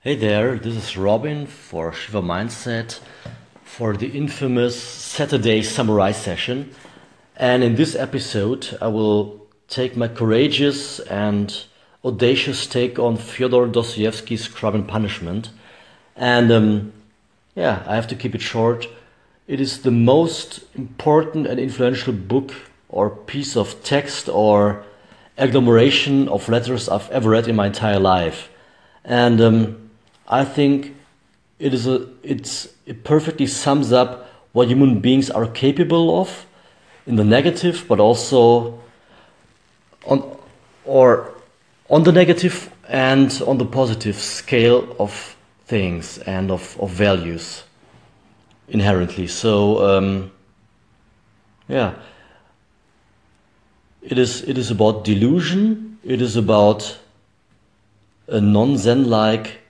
Hey there, this is Robin for Shiva Mindset for the infamous Saturday Samurai session. And in this episode, I will take my courageous and audacious take on Fyodor Dostoevsky's Crime and Punishment. And um, yeah, I have to keep it short. It is the most important and influential book or piece of text or agglomeration of letters I've ever read in my entire life. And um, I think it is a it's it perfectly sums up what human beings are capable of in the negative, but also on or on the negative and on the positive scale of things and of, of values inherently. So um, yeah, it is it is about delusion. It is about a non-zen like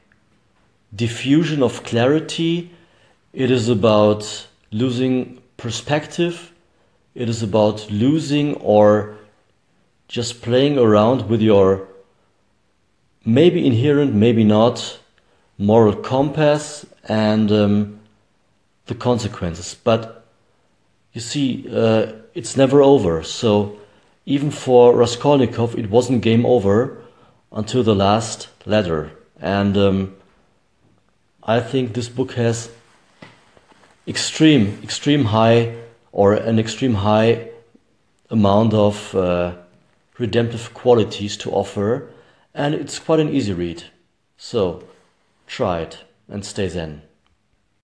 diffusion of clarity. It is about losing perspective. It is about losing or just playing around with your maybe inherent, maybe not moral compass and um, the consequences. But you see, uh, it's never over. So even for Raskolnikov, it wasn't game over until the last letter. And um, I think this book has extreme, extreme high or an extreme high amount of uh, redemptive qualities to offer, and it's quite an easy read. So try it and stay zen.